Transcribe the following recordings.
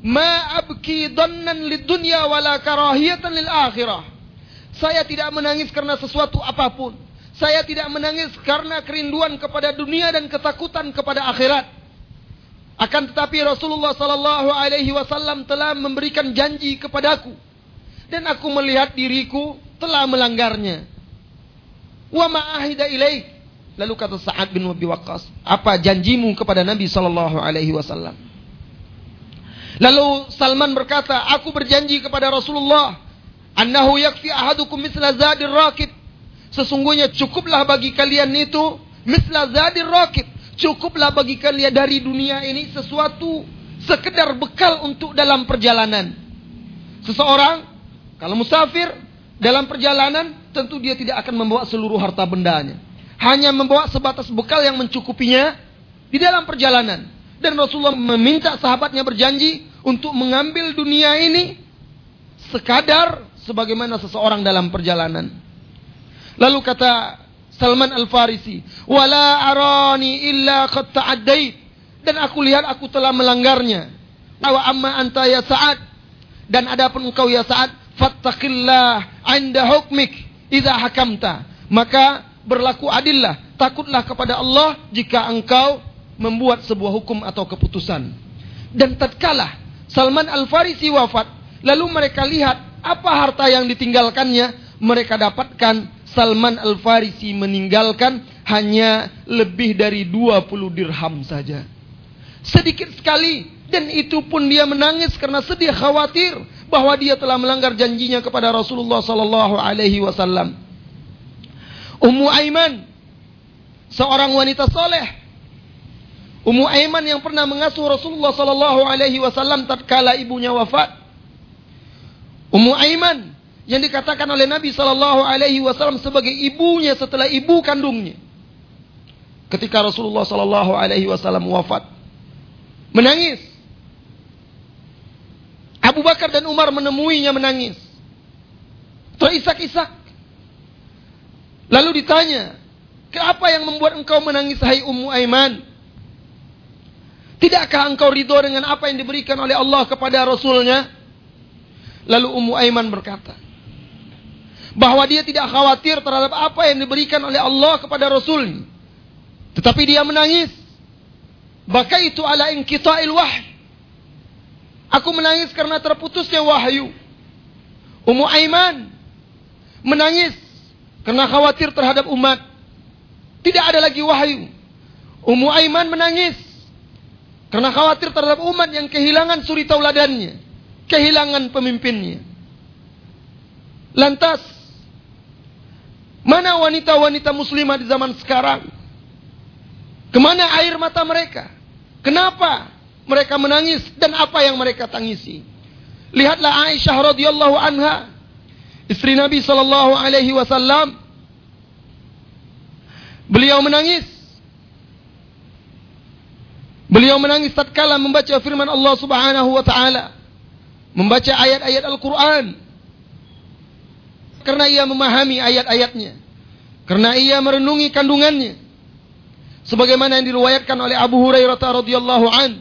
Ma abki dhannan lid dunya wala karahiyatan lil akhirah. Saya tidak menangis karena sesuatu apa pun. Saya tidak menangis karena kerinduan kepada dunia dan ketakutan kepada akhirat. Akan tetapi Rasulullah sallallahu alaihi wasallam telah memberikan janji kepadaku dan aku melihat diriku telah melanggarnya. Wa ma'ahida ilaik. Lalu kata Sa'ad bin Abi Waqqas, apa janjimu kepada Nabi sallallahu alaihi wasallam? Lalu Salman berkata, aku berjanji kepada Rasulullah, annahu yakfi ahadukum misla zadir rakib. Sesungguhnya cukuplah bagi kalian itu misla zadir rakib. Cukuplah bagi kalian dari dunia ini sesuatu sekedar bekal untuk dalam perjalanan. Seseorang kalau musafir dalam perjalanan tentu dia tidak akan membawa seluruh harta bendanya. Hanya membawa sebatas bekal yang mencukupinya di dalam perjalanan. Dan Rasulullah meminta sahabatnya berjanji untuk mengambil dunia ini sekadar sebagaimana seseorang dalam perjalanan. Lalu kata Salman Al-Farisi, "Wala arani illa qad ta'addait." Dan aku lihat aku telah melanggarnya. Wa amma anta ya Sa'ad dan adapun engkau ya Sa'ad, fattaqillah 'inda hukmik idza hakamta. Maka berlaku adillah, takutlah kepada Allah jika engkau membuat sebuah hukum atau keputusan. Dan tatkala Salman Al-Farisi wafat, lalu mereka lihat apa harta yang ditinggalkannya, mereka dapatkan Salman Al-Farisi meninggalkan hanya lebih dari 20 dirham saja. Sedikit sekali dan itu pun dia menangis karena sedih khawatir bahwa dia telah melanggar janjinya kepada Rasulullah sallallahu alaihi wasallam. Ummu Aiman seorang wanita soleh Ummu Aiman yang pernah mengasuh Rasulullah sallallahu alaihi wasallam tatkala ibunya wafat. Ummu Aiman yang dikatakan oleh Nabi sallallahu alaihi wasallam sebagai ibunya setelah ibu kandungnya. Ketika Rasulullah sallallahu alaihi wasallam wafat, menangis. Abu Bakar dan Umar menemuinya menangis. Terisak-isak. Lalu ditanya, "Apa yang membuat engkau menangis hai Ummu Aiman?" Tidakkah engkau ridho dengan apa yang diberikan oleh Allah kepada Rasulnya? Lalu Ummu Aiman berkata, bahwa dia tidak khawatir terhadap apa yang diberikan oleh Allah kepada Rasul. Tetapi dia menangis. Baka itu ala inqita'il wahy. Aku menangis karena terputusnya wahyu. Ummu Aiman menangis karena khawatir terhadap umat. Tidak ada lagi wahyu. Ummu Aiman menangis karena khawatir terhadap umat yang kehilangan suri tauladannya. Kehilangan pemimpinnya. Lantas, mana wanita-wanita muslimah di zaman sekarang? Ke mana air mata mereka? Kenapa mereka menangis dan apa yang mereka tangisi? Lihatlah Aisyah radhiyallahu anha, istri Nabi sallallahu alaihi wasallam. Beliau menangis Beliau menangis tatkala membaca firman Allah Subhanahu wa taala. Membaca ayat-ayat Al-Qur'an. Karena ia memahami ayat-ayatnya. Karena ia merenungi kandungannya. Sebagaimana yang diriwayatkan oleh Abu Hurairah radhiyallahu an.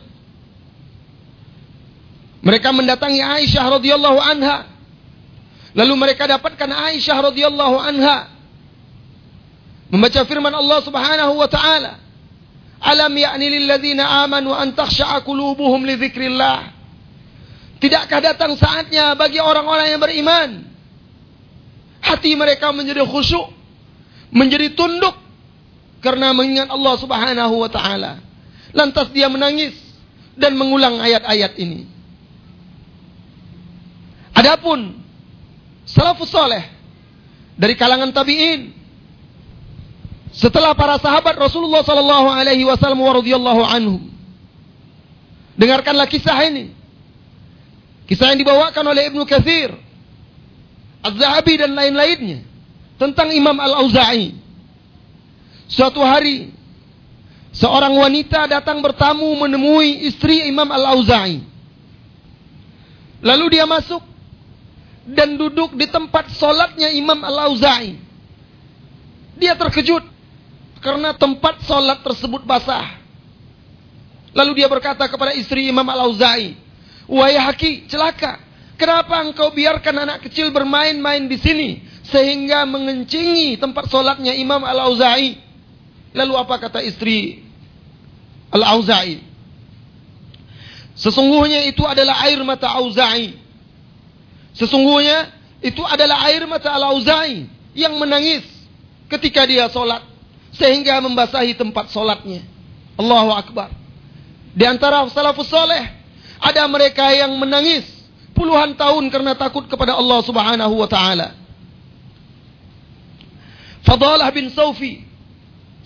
Mereka mendatangi Aisyah radhiyallahu anha. Lalu mereka dapatkan Aisyah radhiyallahu anha membaca firman Allah Subhanahu wa taala Alam ya'ni lilladzina amanu an takhsha'a qulubuhum li dzikrillah. Tidakkah datang saatnya bagi orang-orang yang beriman hati mereka menjadi khusyuk, menjadi tunduk karena mengingat Allah Subhanahu wa taala. Lantas dia menangis dan mengulang ayat-ayat ini. Adapun salafus saleh dari kalangan tabi'in setelah para sahabat Rasulullah sallallahu alaihi wasallam radhiyallahu anhum. Dengarkanlah kisah ini. Kisah yang dibawakan oleh Ibnu Katsir, Az-Zahabi dan lain-lainnya tentang Imam Al-Auza'i. Suatu hari seorang wanita datang bertamu menemui istri Imam Al-Auza'i. Lalu dia masuk dan duduk di tempat solatnya Imam Al-Auza'i. Dia terkejut karena tempat sholat tersebut basah. Lalu dia berkata kepada istri Imam Al-Auza'i, "Wahai Haki, celaka. Kenapa engkau biarkan anak kecil bermain-main di sini sehingga mengencingi tempat solatnya Imam Al-Auza'i?" Lalu apa kata istri Al-Auza'i? Sesungguhnya itu adalah air mata Auza'i. Sesungguhnya itu adalah air mata Al-Auza'i yang menangis ketika dia solat sehingga membasahi tempat solatnya. Allahu Akbar. Di antara salafus soleh ada mereka yang menangis puluhan tahun karena takut kepada Allah Subhanahu wa taala. Fadalah bin Saufi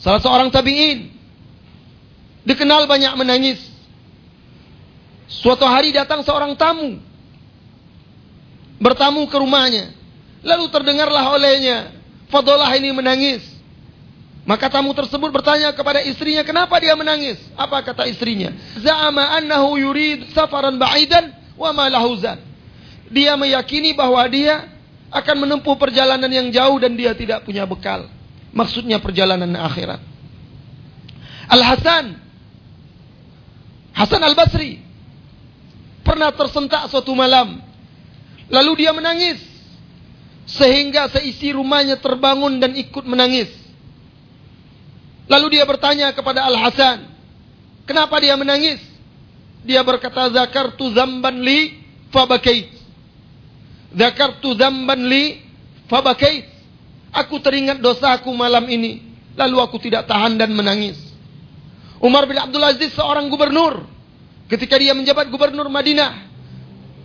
salah seorang tabi'in dikenal banyak menangis. Suatu hari datang seorang tamu bertamu ke rumahnya. Lalu terdengarlah olehnya Fadalah ini menangis. Maka tamu tersebut bertanya kepada istrinya, kenapa dia menangis? Apa kata istrinya? Za'ama annahu yurid safaran ba'idan wa ma lahuzan. Dia meyakini bahwa dia akan menempuh perjalanan yang jauh dan dia tidak punya bekal. Maksudnya perjalanan akhirat. Al-Hasan Hasan Al-Basri pernah tersentak suatu malam. Lalu dia menangis sehingga seisi rumahnya terbangun dan ikut menangis. Lalu dia bertanya kepada Al-Hasan, kenapa dia menangis? Dia berkata, Zakartu zamban li fabakait. Zakartu zamban li. Aku teringat dosaku malam ini. Lalu aku tidak tahan dan menangis. Umar bin Abdul Aziz seorang gubernur. Ketika dia menjabat gubernur Madinah.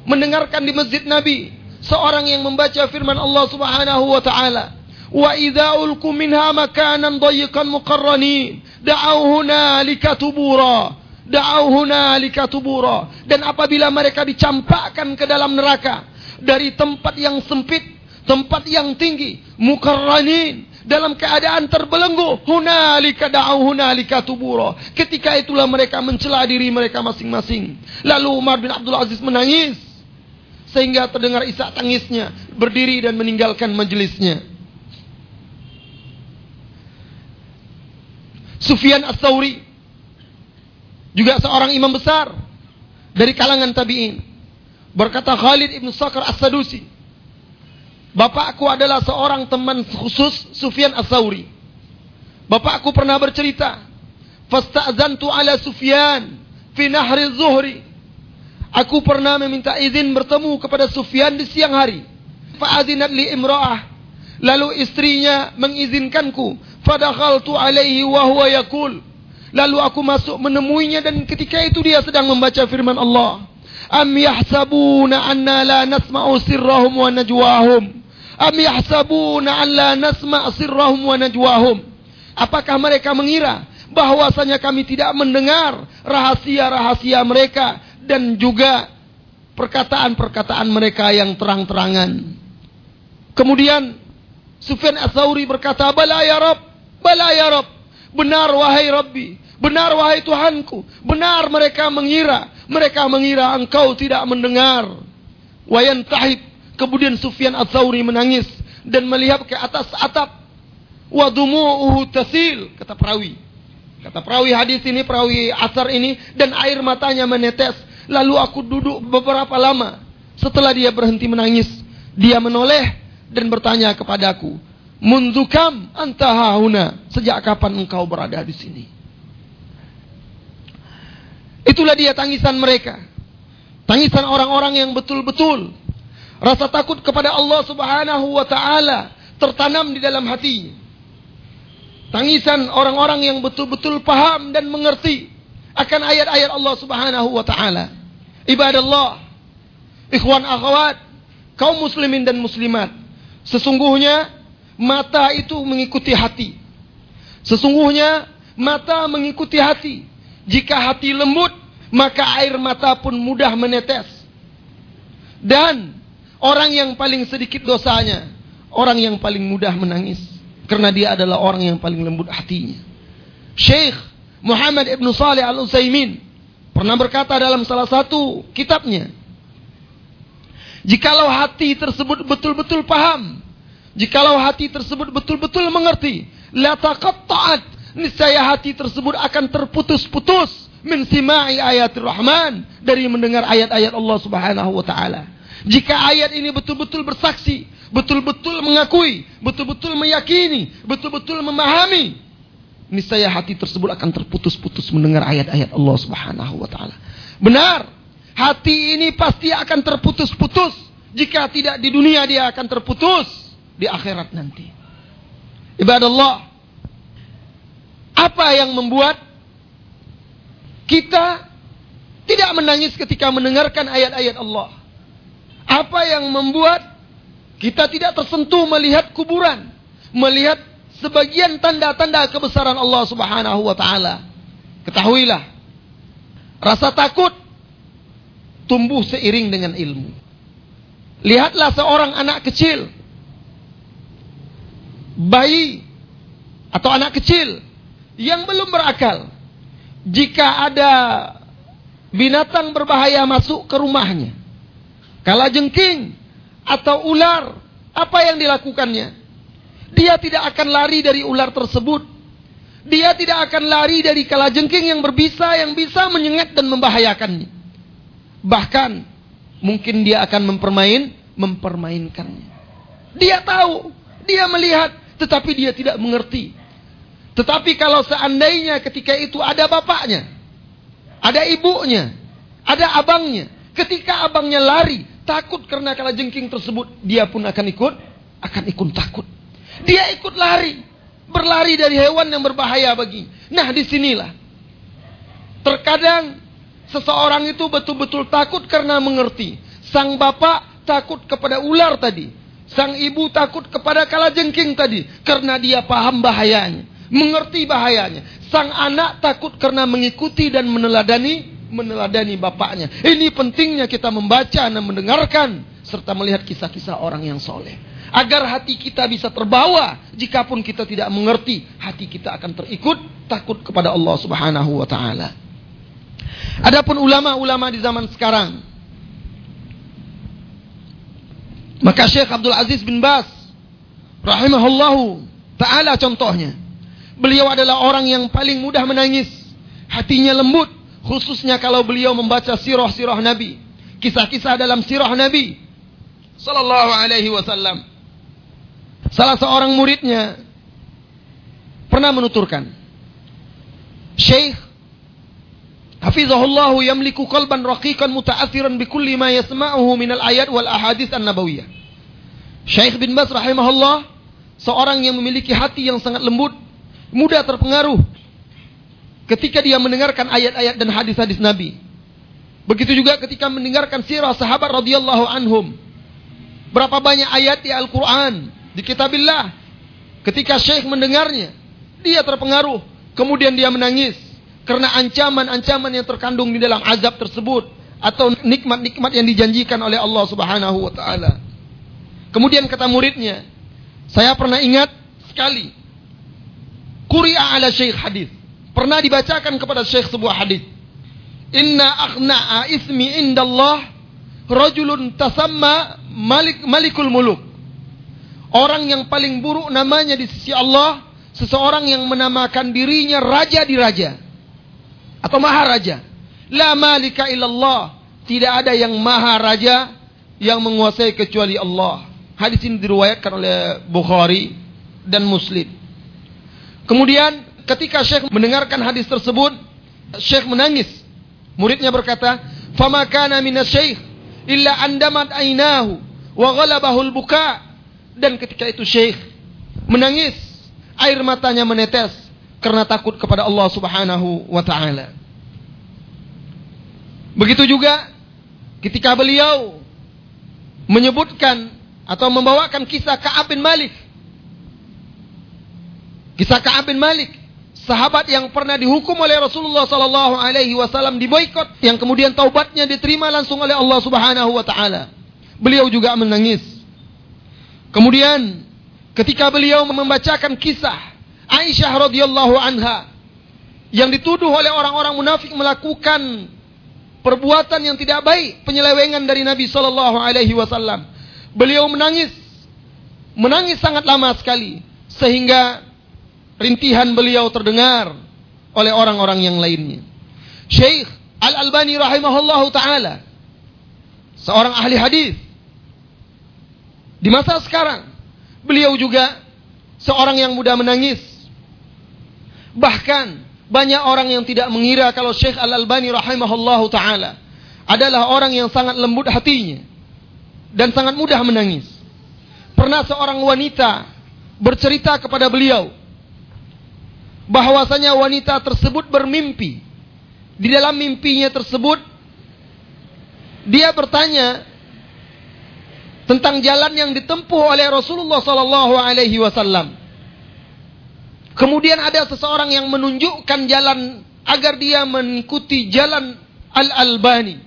Mendengarkan di masjid Nabi. Seorang yang membaca firman Allah subhanahu wa ta'ala wa idza ulqu minha makanan dayyiqan muqarranin. Da'au hunalika tubura. Da'au hunalika tubura. Dan apabila mereka dicampakkan ke dalam neraka dari tempat yang sempit tempat yang tinggi muqarranin dalam keadaan terbelenggu hunalika da'au hunalika tubura. Ketika itulah mereka mencela diri mereka masing-masing. Lalu Umar bin Abdul Aziz menangis sehingga terdengar isak tangisnya berdiri dan meninggalkan majelisnya Sufyan As-Sauri juga seorang imam besar dari kalangan tabi'in. Berkata Khalid ibn Sakar As-Sadusi, Bapakku adalah seorang teman khusus Sufyan As-Sauri. Bapakku pernah bercerita, Fasta'zantu ala Sufyan fi nahri zuhri. Aku pernah meminta izin bertemu kepada Sufyan di siang hari. Fa'azinat li imra'ah. Lalu istrinya mengizinkanku Fadakhaltu alaihi wa huwa yakul. Lalu aku masuk menemuinya dan ketika itu dia sedang membaca firman Allah. Am yahsabuna anna la nasma'u sirrahum wa najwahum. Am yahsabuna an la nasma' sirrahum wa najwahum. Apakah mereka mengira bahwasanya kami tidak mendengar rahasia-rahasia mereka dan juga perkataan-perkataan mereka yang terang-terangan. Kemudian Sufyan Ats-Tsauri berkata, "Bala ya Rabb, Bala ya Rabb. Benar wahai Rabbi. Benar wahai Tuhanku. Benar mereka mengira. Mereka mengira engkau tidak mendengar. Wayan tahib. Kemudian Sufyan Al-Thawri menangis. Dan melihat ke atas atap. Wadumu'uhu tasil. Kata perawi. Kata perawi hadis ini, perawi asar ini. Dan air matanya menetes. Lalu aku duduk beberapa lama. Setelah dia berhenti menangis. Dia menoleh dan bertanya kepadaku. Mundukam antahahuna. Sejak kapan engkau berada di sini? Itulah dia tangisan mereka. Tangisan orang-orang yang betul-betul rasa takut kepada Allah Subhanahu wa taala tertanam di dalam hati. Tangisan orang-orang yang betul-betul paham dan mengerti akan ayat-ayat Allah Subhanahu wa taala. Ibadallah, ikhwan akhwat, kaum muslimin dan muslimat. Sesungguhnya mata itu mengikuti hati. Sesungguhnya mata mengikuti hati. Jika hati lembut, maka air mata pun mudah menetes. Dan orang yang paling sedikit dosanya, orang yang paling mudah menangis. Karena dia adalah orang yang paling lembut hatinya. Syekh Muhammad Ibn Salih Al-Utsaimin pernah berkata dalam salah satu kitabnya, Jikalau hati tersebut betul-betul paham Jikalau hati tersebut betul-betul mengerti, la taqatta'at, niscaya hati tersebut akan terputus-putus min sima'i ayatir rahman dari mendengar ayat-ayat Allah Subhanahu wa taala. Jika ayat ini betul-betul bersaksi, betul-betul mengakui, betul-betul meyakini, betul-betul memahami, niscaya hati tersebut akan terputus-putus mendengar ayat-ayat Allah Subhanahu wa taala. Benar, hati ini pasti akan terputus-putus. Jika tidak di dunia dia akan terputus di akhirat nanti. Ibadah Allah, apa yang membuat kita tidak menangis ketika mendengarkan ayat-ayat Allah? Apa yang membuat kita tidak tersentuh melihat kuburan, melihat sebagian tanda-tanda kebesaran Allah Subhanahu wa taala? Ketahuilah, rasa takut tumbuh seiring dengan ilmu. Lihatlah seorang anak kecil, bayi atau anak kecil yang belum berakal, jika ada binatang berbahaya masuk ke rumahnya, kala jengking atau ular, apa yang dilakukannya? Dia tidak akan lari dari ular tersebut. Dia tidak akan lari dari kala jengking yang berbisa yang bisa menyengat dan membahayakannya. Bahkan mungkin dia akan mempermain, mempermainkannya. Dia tahu, dia melihat, tetapi dia tidak mengerti. Tetapi kalau seandainya ketika itu ada bapaknya, ada ibunya, ada abangnya, ketika abangnya lari, takut karena kala jengking tersebut, dia pun akan ikut, akan ikut takut. Dia ikut lari, berlari dari hewan yang berbahaya bagi. Nah, di sinilah terkadang seseorang itu betul-betul takut karena mengerti. Sang bapak takut kepada ular tadi. Sang ibu takut kepada kala jengking tadi karena dia paham bahayanya mengerti bahayanya. Sang anak takut karena mengikuti dan meneladani meneladani bapaknya. Ini pentingnya kita membaca dan mendengarkan serta melihat kisah-kisah orang yang soleh. Agar hati kita bisa terbawa, jikapun kita tidak mengerti, hati kita akan terikut takut kepada Allah Subhanahu wa taala. Adapun ulama-ulama di zaman sekarang, maka Syekh Abdul Aziz bin Bas rahimahullahu taala contohnya Beliau adalah orang yang paling mudah menangis. Hatinya lembut. Khususnya kalau beliau membaca sirah-sirah Nabi. Kisah-kisah dalam sirah Nabi. Sallallahu alaihi wasallam. Salah seorang muridnya pernah menuturkan. Syekh Hafizahullah yamliku qalban raqiqan muta'athiran bikulli ma yasma'uhu minal ayat wal ahadith an-nabawiyah. Syekh bin Bas rahimahullah seorang yang memiliki hati yang sangat lembut mudah terpengaruh ketika dia mendengarkan ayat-ayat dan hadis-hadis Nabi. Begitu juga ketika mendengarkan sirah sahabat radhiyallahu anhum. Berapa banyak ayat di Al-Quran, di kitabillah. Ketika syekh mendengarnya, dia terpengaruh. Kemudian dia menangis. Karena ancaman-ancaman yang terkandung di dalam azab tersebut. Atau nikmat-nikmat yang dijanjikan oleh Allah subhanahu wa ta'ala. Kemudian kata muridnya, saya pernah ingat sekali Kuri'a ala syekh hadis. Pernah dibacakan kepada syekh sebuah hadis. Inna akhna'a ismi indallah rajulun tasamma malik malikul muluk. Orang yang paling buruk namanya di sisi Allah, seseorang yang menamakan dirinya raja di raja atau maharaja. La malika illallah. Tidak ada yang maharaja yang menguasai kecuali Allah. Hadis ini diriwayatkan oleh Bukhari dan Muslim. Kemudian ketika Syekh mendengarkan hadis tersebut, Syekh menangis. Muridnya berkata, "Fama kana syekh illa andamat ainahu wa ghalabahul buka." Dan ketika itu Syekh menangis, air matanya menetes karena takut kepada Allah Subhanahu wa taala. Begitu juga ketika beliau menyebutkan atau membawakan kisah Ka'ab bin Malik Kisah Ka'ab bin Malik, sahabat yang pernah dihukum oleh Rasulullah sallallahu alaihi wasallam diboikot yang kemudian taubatnya diterima langsung oleh Allah Subhanahu wa taala. Beliau juga menangis. Kemudian ketika beliau membacakan kisah Aisyah radhiyallahu anha yang dituduh oleh orang-orang munafik melakukan perbuatan yang tidak baik, penyelewengan dari Nabi sallallahu alaihi wasallam. Beliau menangis. Menangis sangat lama sekali sehingga rintihan beliau terdengar oleh orang-orang yang lainnya. Syekh Al-Albani rahimahullah taala seorang ahli hadis di masa sekarang beliau juga seorang yang mudah menangis bahkan banyak orang yang tidak mengira kalau Syekh Al-Albani rahimahullah taala adalah orang yang sangat lembut hatinya dan sangat mudah menangis pernah seorang wanita bercerita kepada beliau bahwasanya wanita tersebut bermimpi di dalam mimpinya tersebut dia bertanya tentang jalan yang ditempuh oleh Rasulullah sallallahu alaihi wasallam. Kemudian ada seseorang yang menunjukkan jalan agar dia mengikuti jalan Al-Albani.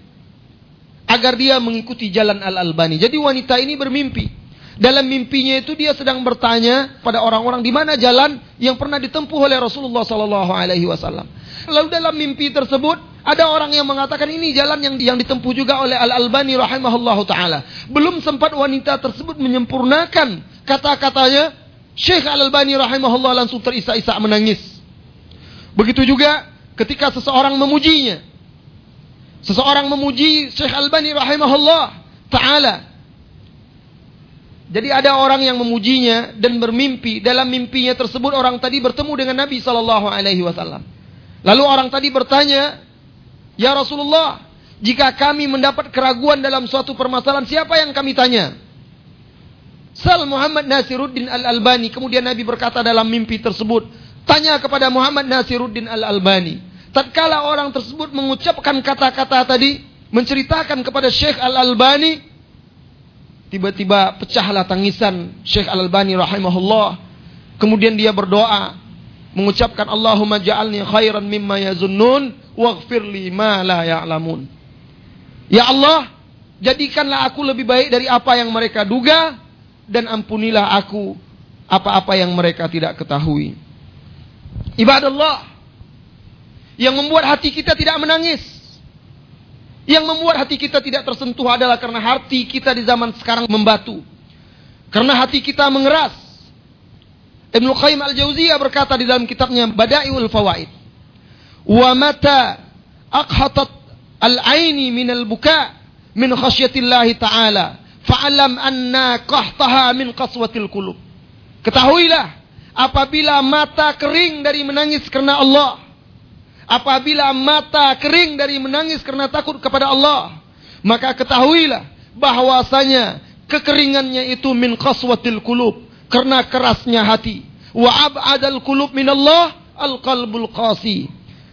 Agar dia mengikuti jalan Al-Albani. Jadi wanita ini bermimpi. Dalam mimpinya itu dia sedang bertanya pada orang-orang di mana jalan yang pernah ditempuh oleh Rasulullah sallallahu alaihi wasallam. Lalu dalam mimpi tersebut ada orang yang mengatakan ini jalan yang yang ditempuh juga oleh Al Albani rahimahullah taala. Belum sempat wanita tersebut menyempurnakan kata-katanya, Syekh Al Albani rahimahullah langsung terisak-isak menangis. Begitu juga ketika seseorang memujinya. Seseorang memuji Syekh Al Albani rahimahullah taala. Jadi ada orang yang memujinya dan bermimpi dalam mimpinya tersebut orang tadi bertemu dengan Nabi sallallahu alaihi wasallam. Lalu orang tadi bertanya, "Ya Rasulullah, jika kami mendapat keraguan dalam suatu permasalahan, siapa yang kami tanya?" Sal Muhammad Nasiruddin Al-Albani. Kemudian Nabi berkata dalam mimpi tersebut, "Tanya kepada Muhammad Nasiruddin Al-Albani." Tatkala orang tersebut mengucapkan kata-kata tadi, menceritakan kepada Syekh Al-Albani, tiba-tiba pecahlah tangisan Syekh Al-Albani rahimahullah. Kemudian dia berdoa, mengucapkan Allahumma ja'alni khairan mimma yazunnun waghfir li ma la ya'lamun. Ya Allah, jadikanlah aku lebih baik dari apa yang mereka duga dan ampunilah aku apa-apa yang mereka tidak ketahui. Ibadallah yang membuat hati kita tidak menangis. Yang membuat hati kita tidak tersentuh adalah karena hati kita di zaman sekarang membatu. Karena hati kita mengeras Ibnu Qayyim Al-Jauziyah berkata di dalam kitabnya Bada'iul Fawaid, "Wa mata aqhatat al-aini min al-buka min khasyatillah ta'ala, fa'alam anna qahtaha min qaswatil qulub." Ketahuilah, apabila mata kering dari menangis karena Allah, apabila mata kering dari menangis karena takut kepada Allah, maka ketahuilah bahwasanya kekeringannya itu min qaswatil qulub karena kerasnya hati. Wa ab'adal qulub minallah al-qalbul qasi.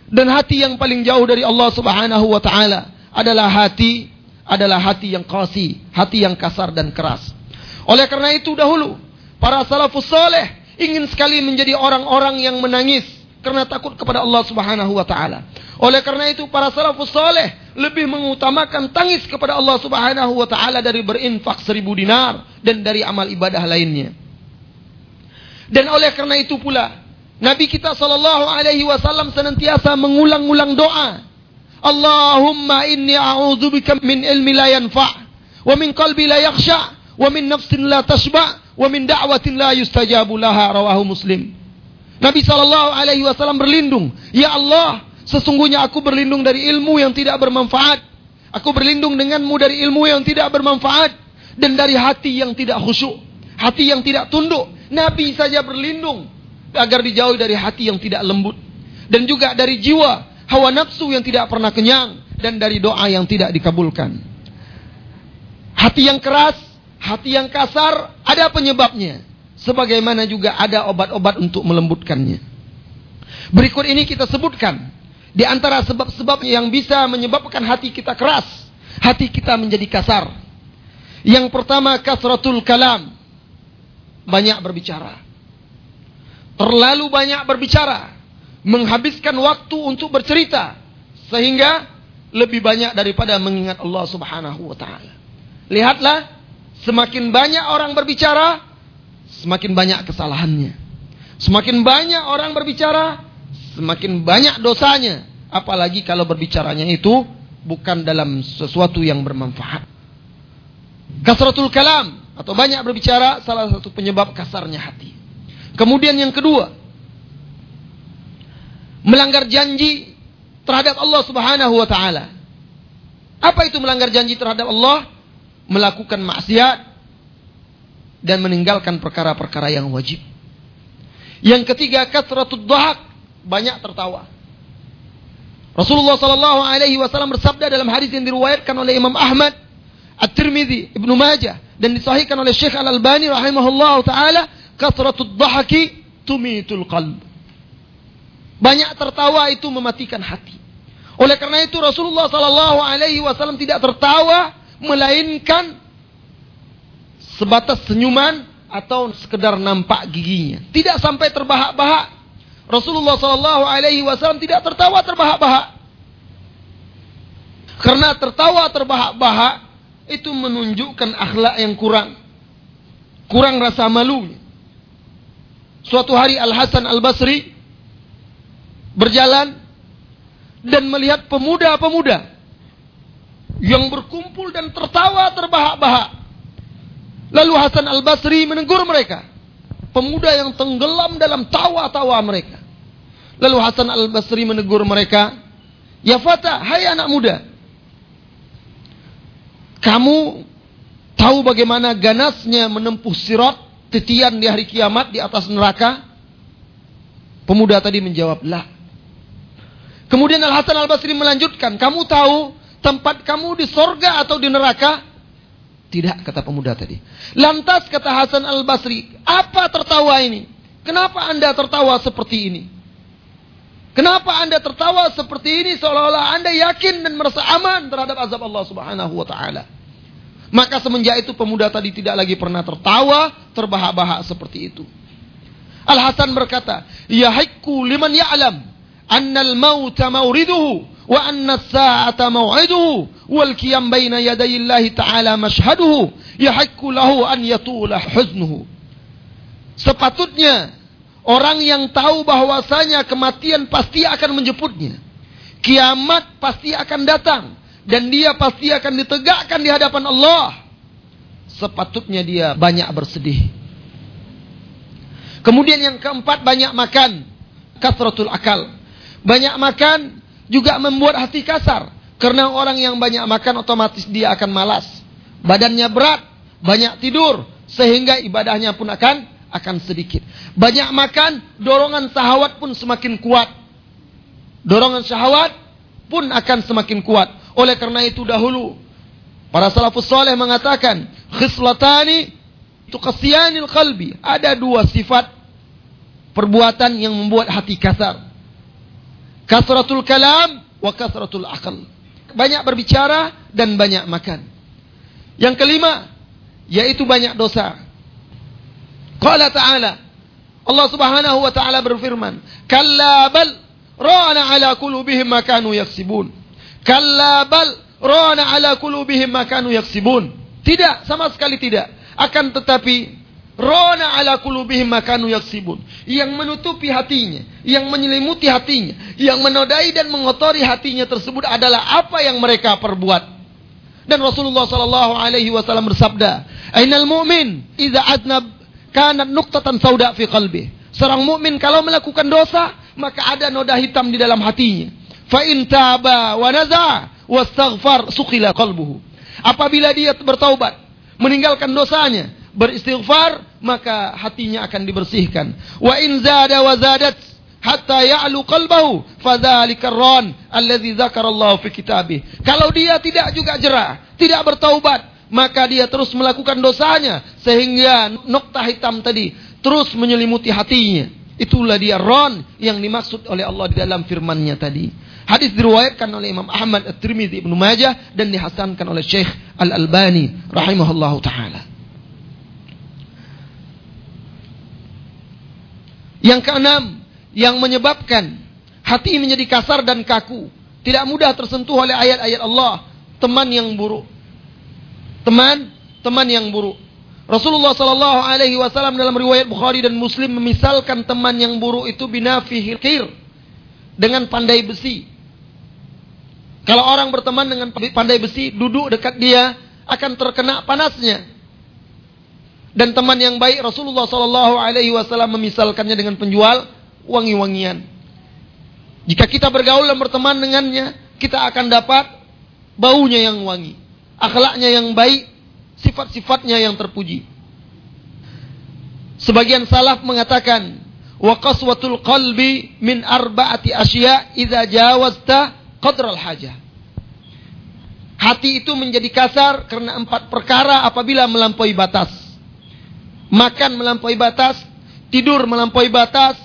Dan hati yang paling jauh dari Allah Subhanahu wa taala adalah hati adalah hati yang qasi, hati yang kasar dan keras. Oleh karena itu dahulu para salafus saleh ingin sekali menjadi orang-orang yang menangis karena takut kepada Allah Subhanahu wa taala. Oleh karena itu para salafus saleh lebih mengutamakan tangis kepada Allah Subhanahu wa taala dari berinfak seribu dinar dan dari amal ibadah lainnya. Dan oleh karena itu pula Nabi kita sallallahu alaihi wasallam senantiasa mengulang-ulang doa. Allahumma inni a'udzubika min ilmi la yanfa' wa min qalbi la yakhsha' wa min nafsin la tashba' wa min da'watin la yustajabu laha rawahu Muslim. Nabi sallallahu alaihi wasallam berlindung, "Ya Allah, sesungguhnya aku berlindung dari ilmu yang tidak bermanfaat. Aku berlindung denganmu dari ilmu yang tidak bermanfaat dan dari hati yang tidak khusyuk, hati yang tidak tunduk, Nabi saja berlindung agar dijauhi dari hati yang tidak lembut dan juga dari jiwa hawa nafsu yang tidak pernah kenyang dan dari doa yang tidak dikabulkan. Hati yang keras, hati yang kasar ada penyebabnya. Sebagaimana juga ada obat-obat untuk melembutkannya. Berikut ini kita sebutkan di antara sebab-sebab yang bisa menyebabkan hati kita keras, hati kita menjadi kasar. Yang pertama kasratul kalam, banyak berbicara. Terlalu banyak berbicara. Menghabiskan waktu untuk bercerita. Sehingga lebih banyak daripada mengingat Allah subhanahu wa ta'ala. Lihatlah. Semakin banyak orang berbicara. Semakin banyak kesalahannya. Semakin banyak orang berbicara. Semakin banyak dosanya. Apalagi kalau berbicaranya itu bukan dalam sesuatu yang bermanfaat. Kasratul kalam atau banyak berbicara salah satu penyebab kasarnya hati. Kemudian yang kedua, melanggar janji terhadap Allah Subhanahu wa taala. Apa itu melanggar janji terhadap Allah? Melakukan maksiat dan meninggalkan perkara-perkara yang wajib. Yang ketiga, kasratud dhahak, banyak tertawa. Rasulullah sallallahu alaihi wasallam bersabda dalam hadis yang diriwayatkan oleh Imam Ahmad, At-Tirmidzi, Ibnu Majah dan disahihkan oleh Syekh Al-Albani rahimahullah taala, kasratud dhahaki tumitul qalb. Banyak tertawa itu mematikan hati. Oleh karena itu Rasulullah sallallahu alaihi wasallam tidak tertawa melainkan sebatas senyuman atau sekedar nampak giginya. Tidak sampai terbahak-bahak. Rasulullah Sallallahu Alaihi Wasallam tidak tertawa terbahak-bahak. Karena tertawa terbahak-bahak itu menunjukkan akhlak yang kurang. Kurang rasa malu. Suatu hari Al Hasan Al Basri berjalan dan melihat pemuda-pemuda yang berkumpul dan tertawa terbahak-bahak. Lalu Hasan al-Basri menegur mereka. Pemuda yang tenggelam dalam tawa-tawa mereka. Lalu Hasan al-Basri menegur mereka. Ya Fata, hai anak muda. Kamu tahu bagaimana ganasnya menempuh sirat titian di hari kiamat di atas neraka? Pemuda tadi menjawab, lah. Kemudian Al-Hasan al-Basri melanjutkan, kamu tahu tempat kamu di sorga atau di neraka? Tidak, kata pemuda tadi. Lantas kata Hasan al-Basri, apa tertawa ini? Kenapa anda tertawa seperti ini? Kenapa anda tertawa seperti ini seolah-olah anda yakin dan merasa aman terhadap azab Allah subhanahu wa ta'ala? Maka semenjak itu pemuda tadi tidak lagi pernah tertawa, terbahak-bahak seperti itu. Al-Hasan berkata, Ya haiku liman ya'lam, annal mauta mauriduhu, wa anna sa'ata maw'iduhu wal qiyam baina yaday Allah taala mashhaduhu yahakku lahu an yatula huznuhu sepatutnya orang yang tahu bahwasanya kematian pasti akan menjemputnya. Kiamat pasti akan datang dan dia pasti akan ditegakkan di hadapan Allah. Sepatutnya dia banyak bersedih. Kemudian yang keempat banyak makan. Kasratul akal banyak makan juga membuat hati kasar. Karena orang yang banyak makan otomatis dia akan malas. Badannya berat, banyak tidur, sehingga ibadahnya pun akan akan sedikit. Banyak makan, dorongan syahwat pun semakin kuat. Dorongan syahwat pun akan semakin kuat. Oleh karena itu dahulu para salafus soleh mengatakan, khislatani tuqasiyanil qalbi. Ada dua sifat perbuatan yang membuat hati kasar. Kasratul kalam wa kasratul akal. Banyak berbicara dan banyak makan. Yang kelima, yaitu banyak dosa. Qala ta'ala, Allah subhanahu wa ta'ala berfirman, Kalla bal rana ala kulubihim makanu yaksibun. Kalla bal rana ala kulubihim makanu yaksibun. Tidak, sama sekali tidak. Akan tetapi Rona ala kulubihim makanu yaksibun. Yang menutupi hatinya. Yang menyelimuti hatinya. Yang menodai dan mengotori hatinya tersebut adalah apa yang mereka perbuat. Dan Rasulullah sallallahu alaihi wasallam bersabda, "Ainal mu'min idza aznab kanat nuqtatan sauda fi qalbi." Seorang mukmin kalau melakukan dosa, maka ada noda hitam di dalam hatinya. Fa in taba wa naza wastaghfar suqila qalbuhu. Apabila dia bertaubat, meninggalkan dosanya, beristighfar, maka hatinya akan dibersihkan. Wa in zada wa zadat hatta ya'lu qalbahu fadzalika ran allazi dzakarallahu fi kitabih. Kalau dia tidak juga jerah, tidak bertaubat, maka dia terus melakukan dosanya sehingga nokta hitam tadi terus menyelimuti hatinya. Itulah dia ron yang dimaksud oleh Allah di dalam firman-Nya tadi. Hadis diriwayatkan oleh Imam Ahmad At-Tirmidzi Ibnu Majah dan dihasankan oleh Syekh Al-Albani rahimahullahu taala. Yang keenam, yang menyebabkan hati menjadi kasar dan kaku, tidak mudah tersentuh oleh ayat-ayat Allah, teman yang buruk. Teman, teman yang buruk. Rasulullah Sallallahu Alaihi Wasallam dalam riwayat Bukhari dan Muslim memisalkan teman yang buruk itu binafi hilkir dengan pandai besi. Kalau orang berteman dengan pandai besi, duduk dekat dia akan terkena panasnya dan teman yang baik Rasulullah Shallallahu Alaihi Wasallam memisalkannya dengan penjual wangi-wangian. Jika kita bergaul dan berteman dengannya, kita akan dapat baunya yang wangi, akhlaknya yang baik, sifat-sifatnya yang terpuji. Sebagian salaf mengatakan, wa qaswatul qalbi min arba'ati asya idza jawazta qadral hajah. Hati itu menjadi kasar karena empat perkara apabila melampaui batas. Makan melampaui batas, tidur melampaui batas,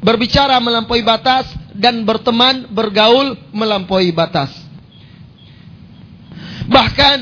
berbicara melampaui batas, dan berteman, bergaul melampaui batas. Bahkan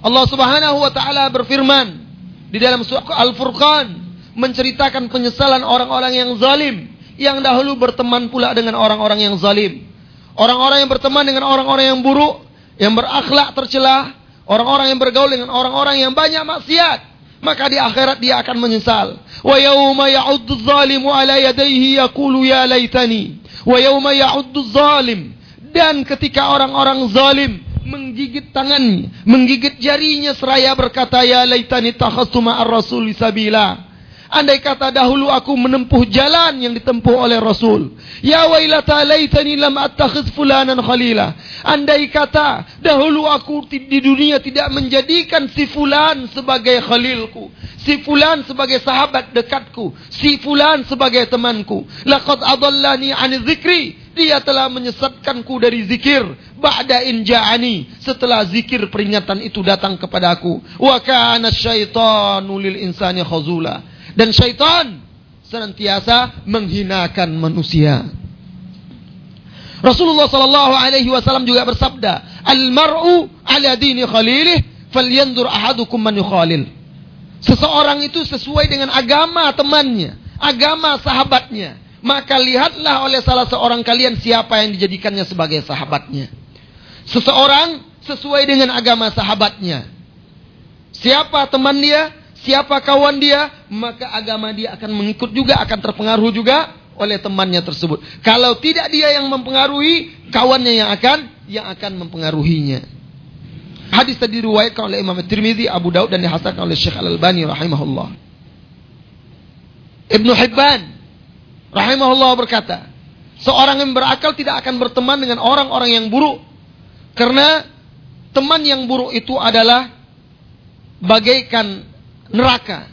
Allah Subhanahu wa taala berfirman di dalam surah Al-Furqan menceritakan penyesalan orang-orang yang zalim yang dahulu berteman pula dengan orang-orang yang zalim. Orang-orang yang berteman dengan orang-orang yang buruk, yang berakhlak tercela, orang-orang yang bergaul dengan orang-orang yang banyak maksiat, maka di akhirat dia akan menyesal. Wa yauma ya'uddu zalimu ala yadayhi yaqulu ya laitani Wa yauma ya'uddu zalim. Dan ketika orang-orang zalim menggigit tangannya, menggigit jarinya seraya berkata ya laitani takhastu ma'ar rasul sabila. Andai kata dahulu aku menempuh jalan yang ditempuh oleh Rasul. Ya wailata laitani lam attakhiz fulanan khalila. Andai kata dahulu aku di dunia tidak menjadikan si fulan sebagai khalilku. Si fulan sebagai sahabat dekatku. Si fulan sebagai temanku. Laqad adallani an zikri. Dia telah menyesatkanku dari zikir. Ba'da in ja'ani. Setelah zikir peringatan itu datang kepadaku. Wa kana syaitanu lil insani khazula. Dan syaitan senantiasa menghinakan manusia. Rasulullah sallallahu alaihi wasallam juga bersabda, "Al-mar'u ala dini khalilih, falyanzur ahadukum man yukhalil." Seseorang itu sesuai dengan agama temannya, agama sahabatnya. Maka lihatlah oleh salah seorang kalian siapa yang dijadikannya sebagai sahabatnya. Seseorang sesuai dengan agama sahabatnya. Siapa teman dia? Siapa kawan dia, maka agama dia akan mengikut juga, akan terpengaruh juga oleh temannya tersebut. Kalau tidak dia yang mempengaruhi, kawannya yang akan yang akan mempengaruhinya. Hadis tadi diriwayatkan oleh Imam Tirmizi, Abu Daud dan dihasankan oleh Syekh Al-Albani rahimahullah. Ibnu Hibban rahimahullah berkata, seorang yang berakal tidak akan berteman dengan orang-orang yang buruk karena teman yang buruk itu adalah bagaikan neraka.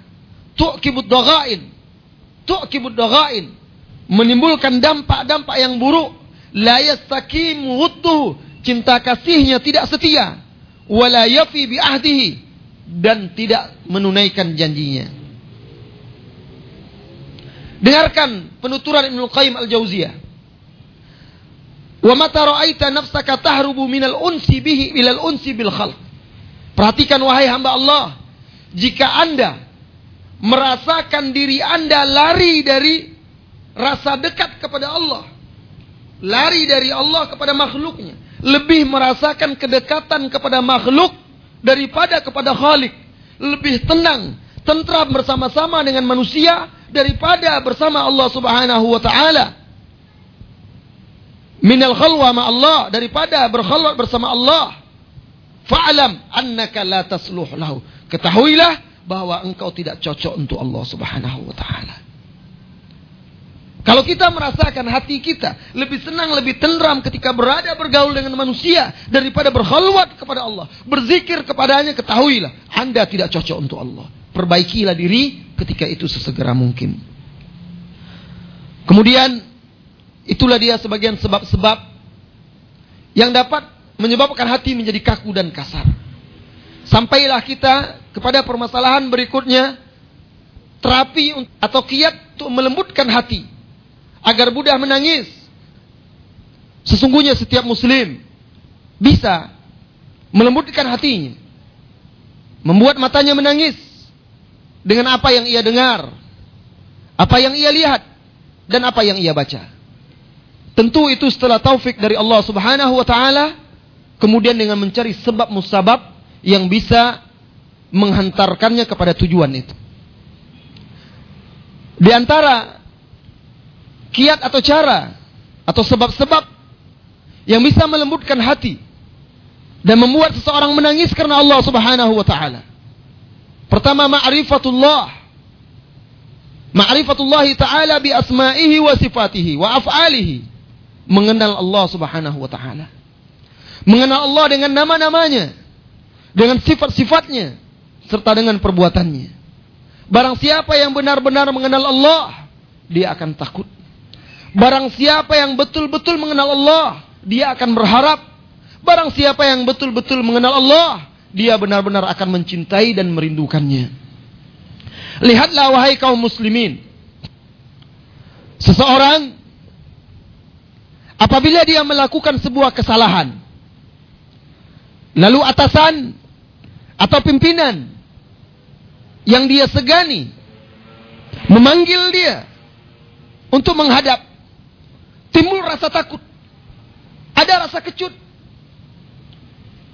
Tu'kibud daghain. Tu'kibud daghain. Menimbulkan dampak-dampak yang buruk. La yastakim wudduhu. Cinta kasihnya tidak setia. Wala yafi bi ahdihi. Dan tidak menunaikan janjinya. Dengarkan penuturan Ibnu Qayyim Al-Jauziyah. Wa mata ra'aita nafsaka tahrubu minal unsi bihi ilal unsi bil khalq. Perhatikan wahai hamba Allah jika Anda merasakan diri Anda lari dari rasa dekat kepada Allah, lari dari Allah kepada makhluknya, lebih merasakan kedekatan kepada makhluk daripada kepada Khalik, lebih tenang, tentram bersama-sama dengan manusia daripada bersama Allah Subhanahu wa taala. Minal khalwa ma Allah daripada berkhalwat bersama Allah. Fa'lam annaka la tasluh lahu Ketahuilah bahwa engkau tidak cocok untuk Allah Subhanahu wa taala. Kalau kita merasakan hati kita lebih senang, lebih tenram ketika berada bergaul dengan manusia daripada berkhalwat kepada Allah, berzikir kepadanya, ketahuilah Anda tidak cocok untuk Allah. Perbaikilah diri ketika itu sesegera mungkin. Kemudian itulah dia sebagian sebab-sebab yang dapat menyebabkan hati menjadi kaku dan kasar. Sampailah kita kepada permasalahan berikutnya. Terapi atau kiat untuk melembutkan hati. Agar mudah menangis. Sesungguhnya setiap muslim bisa melembutkan hatinya. Membuat matanya menangis. Dengan apa yang ia dengar. Apa yang ia lihat. Dan apa yang ia baca. Tentu itu setelah taufik dari Allah subhanahu wa ta'ala. Kemudian dengan mencari sebab musabab yang bisa menghantarkannya kepada tujuan itu. Di antara kiat atau cara atau sebab-sebab yang bisa melembutkan hati dan membuat seseorang menangis karena Allah Subhanahu wa taala. Pertama ma'rifatullah. Ma'rifatullah taala bi asma'ihi wa sifatihi wa af'alihi. mengenal Allah Subhanahu wa taala. Mengenal Allah dengan nama-namanya, dengan sifat-sifatnya, serta dengan perbuatannya. Barang siapa yang benar-benar mengenal Allah, dia akan takut. Barang siapa yang betul-betul mengenal Allah, dia akan berharap. Barang siapa yang betul-betul mengenal Allah, dia benar-benar akan mencintai dan merindukannya. Lihatlah wahai kaum muslimin. Seseorang apabila dia melakukan sebuah kesalahan, lalu atasan atau pimpinan yang dia segani memanggil dia untuk menghadap, timbul rasa takut, ada rasa kecut.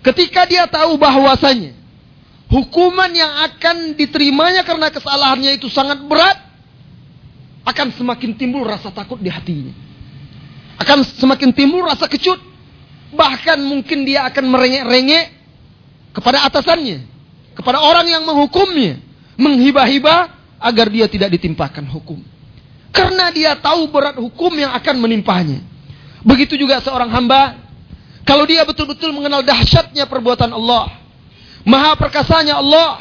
Ketika dia tahu bahwasanya hukuman yang akan diterimanya karena kesalahannya itu sangat berat, akan semakin timbul rasa takut di hatinya. Akan semakin timbul rasa kecut. Bahkan mungkin dia akan merengek-rengek kepada atasannya. Kepada orang yang menghukumnya. Menghibah-hibah agar dia tidak ditimpakan hukum. Karena dia tahu berat hukum yang akan menimpanya. Begitu juga seorang hamba. Kalau dia betul-betul mengenal dahsyatnya perbuatan Allah Maha perkasanya Allah.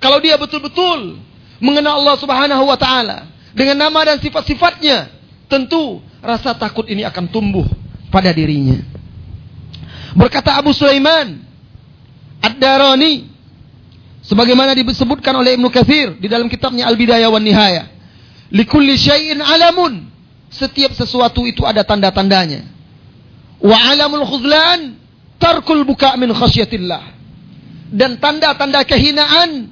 Kalau dia betul-betul mengenal Allah Subhanahu wa taala dengan nama dan sifat-sifatnya, tentu rasa takut ini akan tumbuh pada dirinya. Berkata Abu Sulaiman Ad-Darani sebagaimana disebutkan oleh Ibnu Katsir di dalam kitabnya Al-Bidayah wan Nihayah. Likulli syai'in alamun. Setiap sesuatu itu ada tanda-tandanya. Wa alamul khuzlan tarkul buka min khasyatillah dan tanda-tanda kehinaan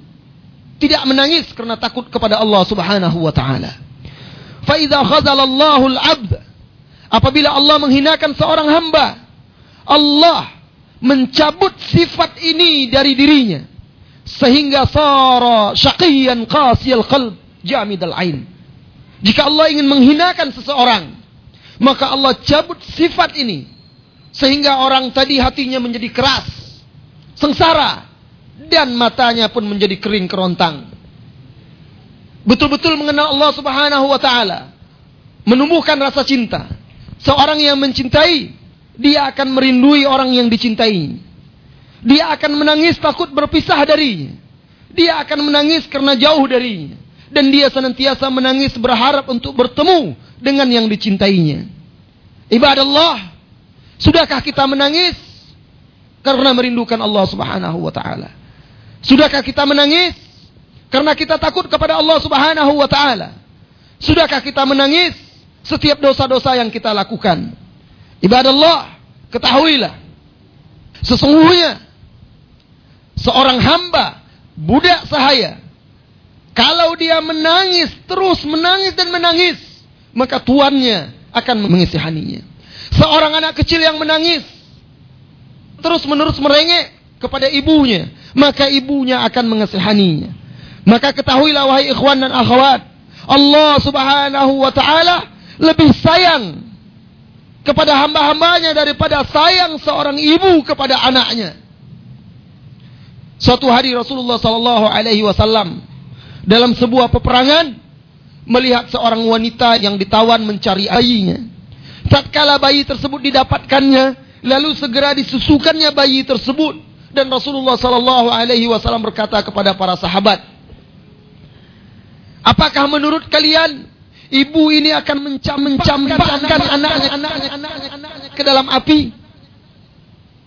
tidak menangis karena takut kepada Allah Subhanahu wa taala. Fa idza khazalallahu al-'abd apabila Allah menghinakan seorang hamba, Allah mencabut sifat ini dari dirinya sehingga sara syaqiyan qasiyal qalb jamidal ain. Jika Allah ingin menghinakan seseorang, maka Allah cabut sifat ini sehingga orang tadi hatinya menjadi keras, sengsara, dan matanya pun menjadi kering kerontang. Betul-betul mengenal Allah Subhanahu wa taala, menumbuhkan rasa cinta. Seorang yang mencintai, dia akan merindui orang yang dicintai. Dia akan menangis takut berpisah darinya. Dia akan menangis karena jauh darinya. Dan dia senantiasa menangis berharap untuk bertemu dengan yang dicintainya. Ibadah Allah, sudahkah kita menangis karena merindukan Allah Subhanahu wa taala? Sudahkah kita menangis karena kita takut kepada Allah Subhanahu wa taala? Sudahkah kita menangis setiap dosa-dosa yang kita lakukan? Ibadah Allah, ketahuilah sesungguhnya seorang hamba budak sahaya kalau dia menangis terus menangis dan menangis maka tuannya akan mengisihaninya. Seorang anak kecil yang menangis terus menerus merengek kepada ibunya, maka ibunya akan mengasihaninya. Maka ketahuilah wahai ikhwan dan akhwat, Allah Subhanahu wa taala lebih sayang kepada hamba-hambanya daripada sayang seorang ibu kepada anaknya. Suatu hari Rasulullah sallallahu alaihi wasallam dalam sebuah peperangan melihat seorang wanita yang ditawan mencari bayinya. Tatkala bayi tersebut didapatkannya, lalu segera disusukannya bayi tersebut dan Rasulullah Sallallahu Alaihi Wasallam berkata kepada para sahabat, apakah menurut kalian ibu ini akan mencam mencampakkan anaknya, ke dalam api?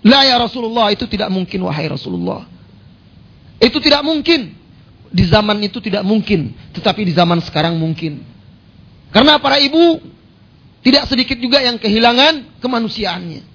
La ya Rasulullah itu tidak mungkin wahai Rasulullah. Itu tidak mungkin. Di zaman itu tidak mungkin, tetapi di zaman sekarang mungkin. Karena para ibu tidak sedikit juga yang kehilangan kemanusiaannya.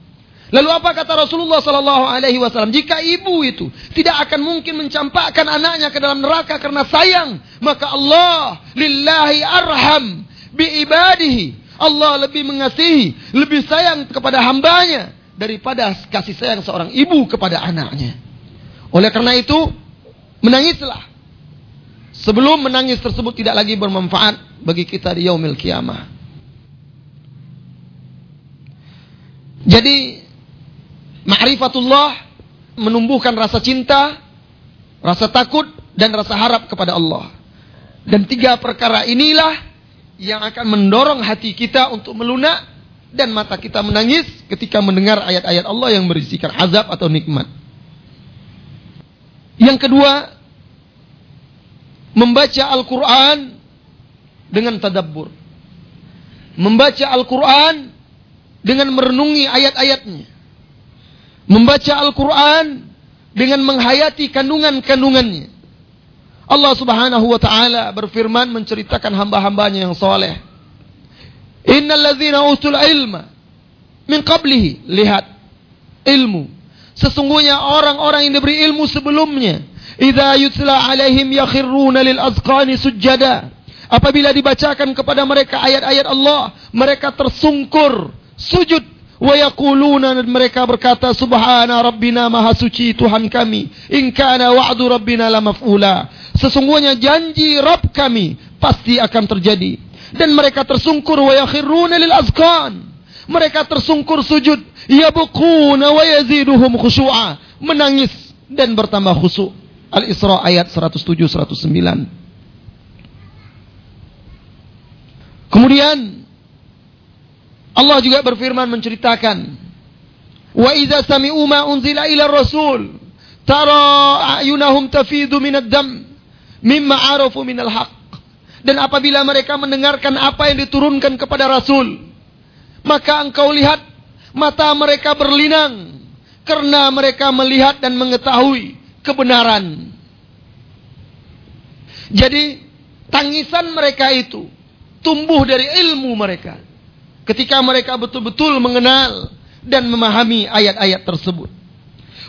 Lalu apa kata Rasulullah Sallallahu Alaihi Wasallam? Jika ibu itu tidak akan mungkin mencampakkan anaknya ke dalam neraka karena sayang, maka Allah lillahi arham bi ibadihi. Allah lebih mengasihi, lebih sayang kepada hambanya daripada kasih sayang seorang ibu kepada anaknya. Oleh karena itu, menangislah. Sebelum menangis tersebut tidak lagi bermanfaat bagi kita di yaumil kiamah. Jadi Ma'rifatullah menumbuhkan rasa cinta, rasa takut, dan rasa harap kepada Allah. Dan tiga perkara inilah yang akan mendorong hati kita untuk melunak dan mata kita menangis ketika mendengar ayat-ayat Allah yang berisikan azab atau nikmat. Yang kedua, membaca Al-Quran dengan tadabbur. Membaca Al-Quran dengan merenungi ayat-ayatnya. Membaca Al-Quran dengan menghayati kandungan-kandungannya. Allah subhanahu wa ta'ala berfirman menceritakan hamba-hambanya yang soleh. Innal utul ilma min qablihi. Lihat ilmu. Sesungguhnya orang-orang yang diberi ilmu sebelumnya. Idza yutla alaihim yakhirruna lil azqani sujada. Apabila dibacakan kepada mereka ayat-ayat Allah, mereka tersungkur, sujud wa yaquluna mereka berkata subhana rabbina maha suci Tuhan kami in kana wa'du rabbina la maf'ula sesungguhnya janji Rabb kami pasti akan terjadi dan mereka tersungkur wa yakhiruna lil azkan. Mereka tersungkur sujud, yabquna wa yaziduhum khusyu'a, menangis dan bertambah khusyuk. Al-Isra ayat 107 109. Kemudian Allah juga berfirman menceritakan Wa idza sami'u ma unzila ila rasul tara ayunahum tafidu minad dam mimma arafu minal haqq dan apabila mereka mendengarkan apa yang diturunkan kepada Rasul, maka engkau lihat mata mereka berlinang karena mereka melihat dan mengetahui kebenaran. Jadi tangisan mereka itu tumbuh dari ilmu mereka ketika mereka betul-betul mengenal dan memahami ayat-ayat tersebut.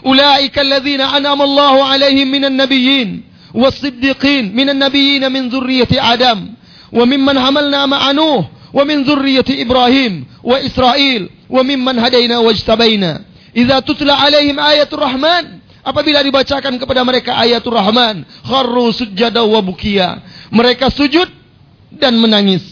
Ulaika alladzina an'ama Allahu 'alaihim minan nabiyyin was-siddiqin minan nabiyyin min dzurriyyati Adam wa mimman hamalna ma'a Nuh wa min dzurriyyati Ibrahim wa Israil wa mimman hadaina wajtabaina. Idza tutla 'alaihim ayatul Rahman apabila dibacakan kepada mereka ayatul Rahman kharru sujada wa bukia. Mereka sujud dan menangis.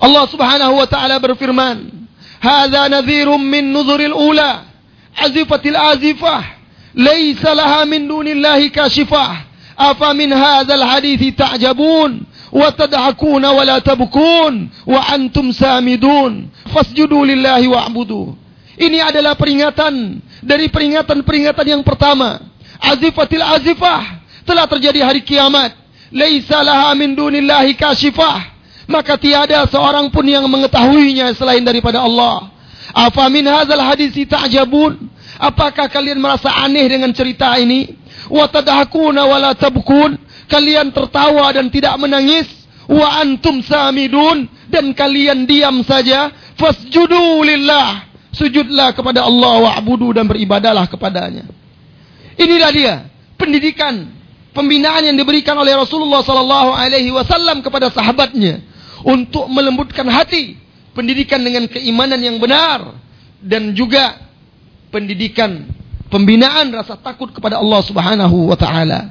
Allah Subhanahu wa taala berfirman, Hada nadhirum min nuzuril ula, azifatil azifah, laisa laha min dunillahi kashifah. Afa min hadzal hadithi ta'jabun wa tadhakuna wa la tabukun, wa antum samidun, fasjudu lillahi wa'budu." Ini adalah peringatan dari peringatan-peringatan yang pertama. Azifatil azifah telah terjadi hari kiamat. Laisa laha min dunillahi kashifah maka tiada seorang pun yang mengetahuinya selain daripada Allah. Afa min hadzal hadisi ta'jabun? Apakah kalian merasa aneh dengan cerita ini? Wa tadhakuna wa la tabkun? Kalian tertawa dan tidak menangis? Wa antum samidun dan kalian diam saja? Fasjudu lillah. Sujudlah kepada Allah wa'budu dan beribadalah kepadanya. Inilah dia pendidikan, pembinaan yang diberikan oleh Rasulullah sallallahu alaihi wasallam kepada sahabatnya untuk melembutkan hati, pendidikan dengan keimanan yang benar dan juga pendidikan, pembinaan rasa takut kepada Allah Subhanahu wa taala.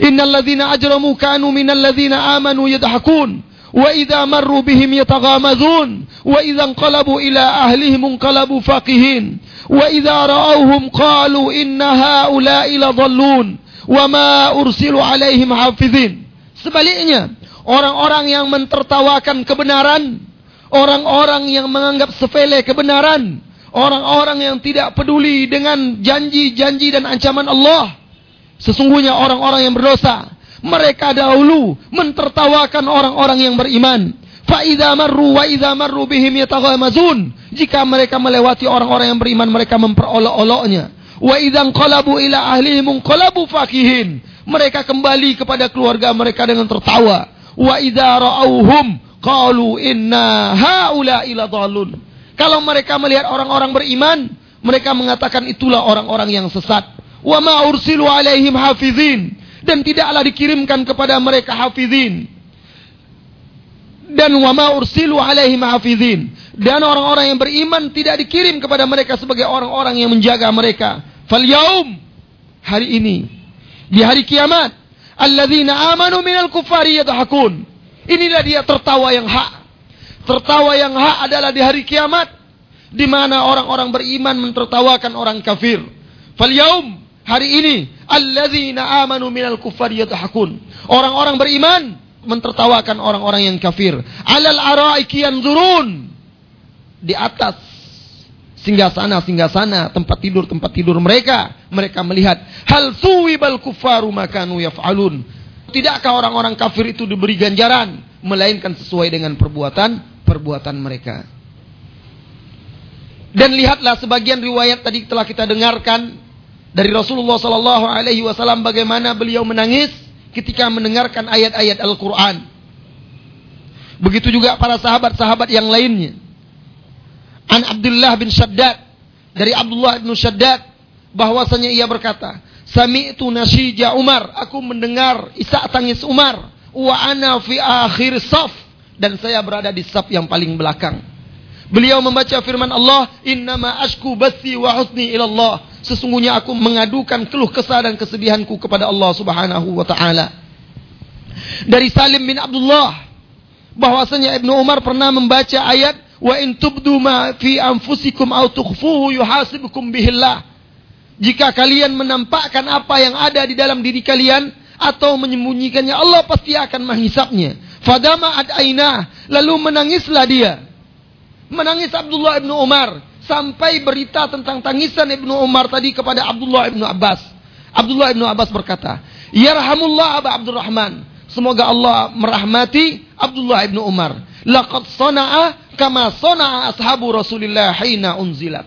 Innal ladzina ajramu kanu minal ladzina amanu yadhakun wa idza marru bihim yataghamazun wa idza inqalabu ila ahlihim inqalabu faqihin wa idza ra'awhum qalu inna haula'i ladhallun wa ma ursilu alaihim hafizin. Sebaliknya, orang-orang yang mentertawakan kebenaran, orang-orang yang menganggap sepele kebenaran, Orang-orang yang tidak peduli dengan janji-janji dan ancaman Allah. Sesungguhnya orang-orang yang berdosa. Mereka dahulu mentertawakan orang-orang yang beriman. Fa'idha marru wa marru bihim yataghamazun. Jika mereka melewati orang-orang yang beriman, mereka memperolok-oloknya. Wa idha qalabu ila ahlihim qalabu fakihin. Mereka kembali kepada keluarga mereka dengan tertawa. Wa idha ra'auhum qalu inna haula ila dhalun. Kalau mereka melihat orang-orang beriman, mereka mengatakan itulah orang-orang yang sesat. Wa ma ursilu alaihim hafizin dan tidaklah dikirimkan kepada mereka hafizin. Dan wa ma ursilu alaihim hafizin dan orang-orang yang beriman tidak dikirim kepada mereka sebagai orang-orang yang menjaga mereka. Fal yaum hari ini di hari kiamat alladzina amanu minal kufari yadhakun. Inilah dia tertawa yang hak Tertawa yang hak adalah di hari kiamat di mana orang-orang beriman mentertawakan orang kafir. Fal yaum hari ini alladzina amanu minal kuffar yadhakun. Orang-orang beriman mentertawakan orang-orang yang kafir. Alal araiki yanzurun. Di atas singgah sana singgah sana tempat tidur tempat tidur mereka mereka melihat hal suwibal kufaru makanu yaf'alun tidakkah orang-orang kafir itu diberi ganjaran melainkan sesuai dengan perbuatan perbuatan mereka dan lihatlah sebagian riwayat tadi telah kita dengarkan dari Rasulullah sallallahu alaihi wasallam bagaimana beliau menangis ketika mendengarkan ayat-ayat Al-Quran. Begitu juga para sahabat-sahabat yang lainnya. An Abdullah bin Shaddad. Dari Abdullah bin Shaddad. Bahwasanya ia berkata. Sami'tu nasyija Umar. Aku mendengar isak tangis Umar. Wa ana fi akhir saf. Dan saya berada di saf yang paling belakang. Beliau membaca firman Allah. Innama ashku basi wa husni. Sesungguhnya aku mengadukan keluh kesah dan kesedihanku kepada Allah Subhanahu wa taala. Dari Salim bin Abdullah bahwasanya Ibnu Umar pernah membaca ayat wa in tubdu ma fi anfusikum aw tukhfuhu yuhasibukum bihillah. Jika kalian menampakkan apa yang ada di dalam diri kalian atau menyembunyikannya Allah pasti akan menghisapnya. Fadama ad aina lalu menangislah dia. Menangis Abdullah ibnu Umar sampai berita tentang tangisan Ibnu Umar tadi kepada Abdullah Ibnu Abbas. Abdullah Ibnu Abbas berkata, "Yarhamullah Aba Abdurrahman." Semoga Allah merahmati Abdullah Ibnu Umar. Laqad sana'a kama sana'a ashabu Rasulillah hina unzilat.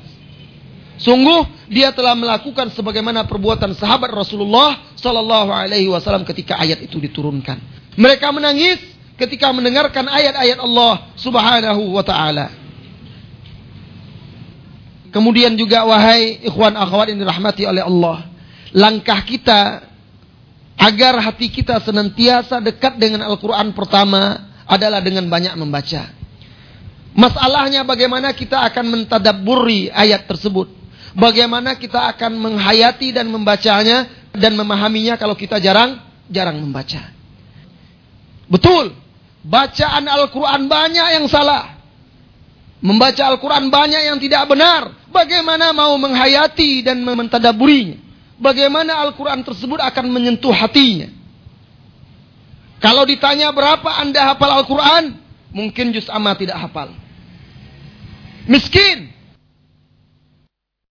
Sungguh dia telah melakukan sebagaimana perbuatan sahabat Rasulullah sallallahu alaihi wasallam ketika ayat itu diturunkan. Mereka menangis ketika mendengarkan ayat-ayat Allah Subhanahu wa taala. Kemudian juga wahai ikhwan akhwat yang dirahmati oleh Allah. Langkah kita agar hati kita senantiasa dekat dengan Al-Quran pertama adalah dengan banyak membaca. Masalahnya bagaimana kita akan mentadaburi ayat tersebut. Bagaimana kita akan menghayati dan membacanya dan memahaminya kalau kita jarang jarang membaca. Betul, bacaan Al-Quran banyak yang salah. Membaca Al-Quran banyak yang tidak benar. Bagaimana mau menghayati dan mentadaburinya? Bagaimana Al-Quran tersebut akan menyentuh hatinya? Kalau ditanya berapa anda hafal Al-Quran? Mungkin juz amma tidak hafal. Miskin.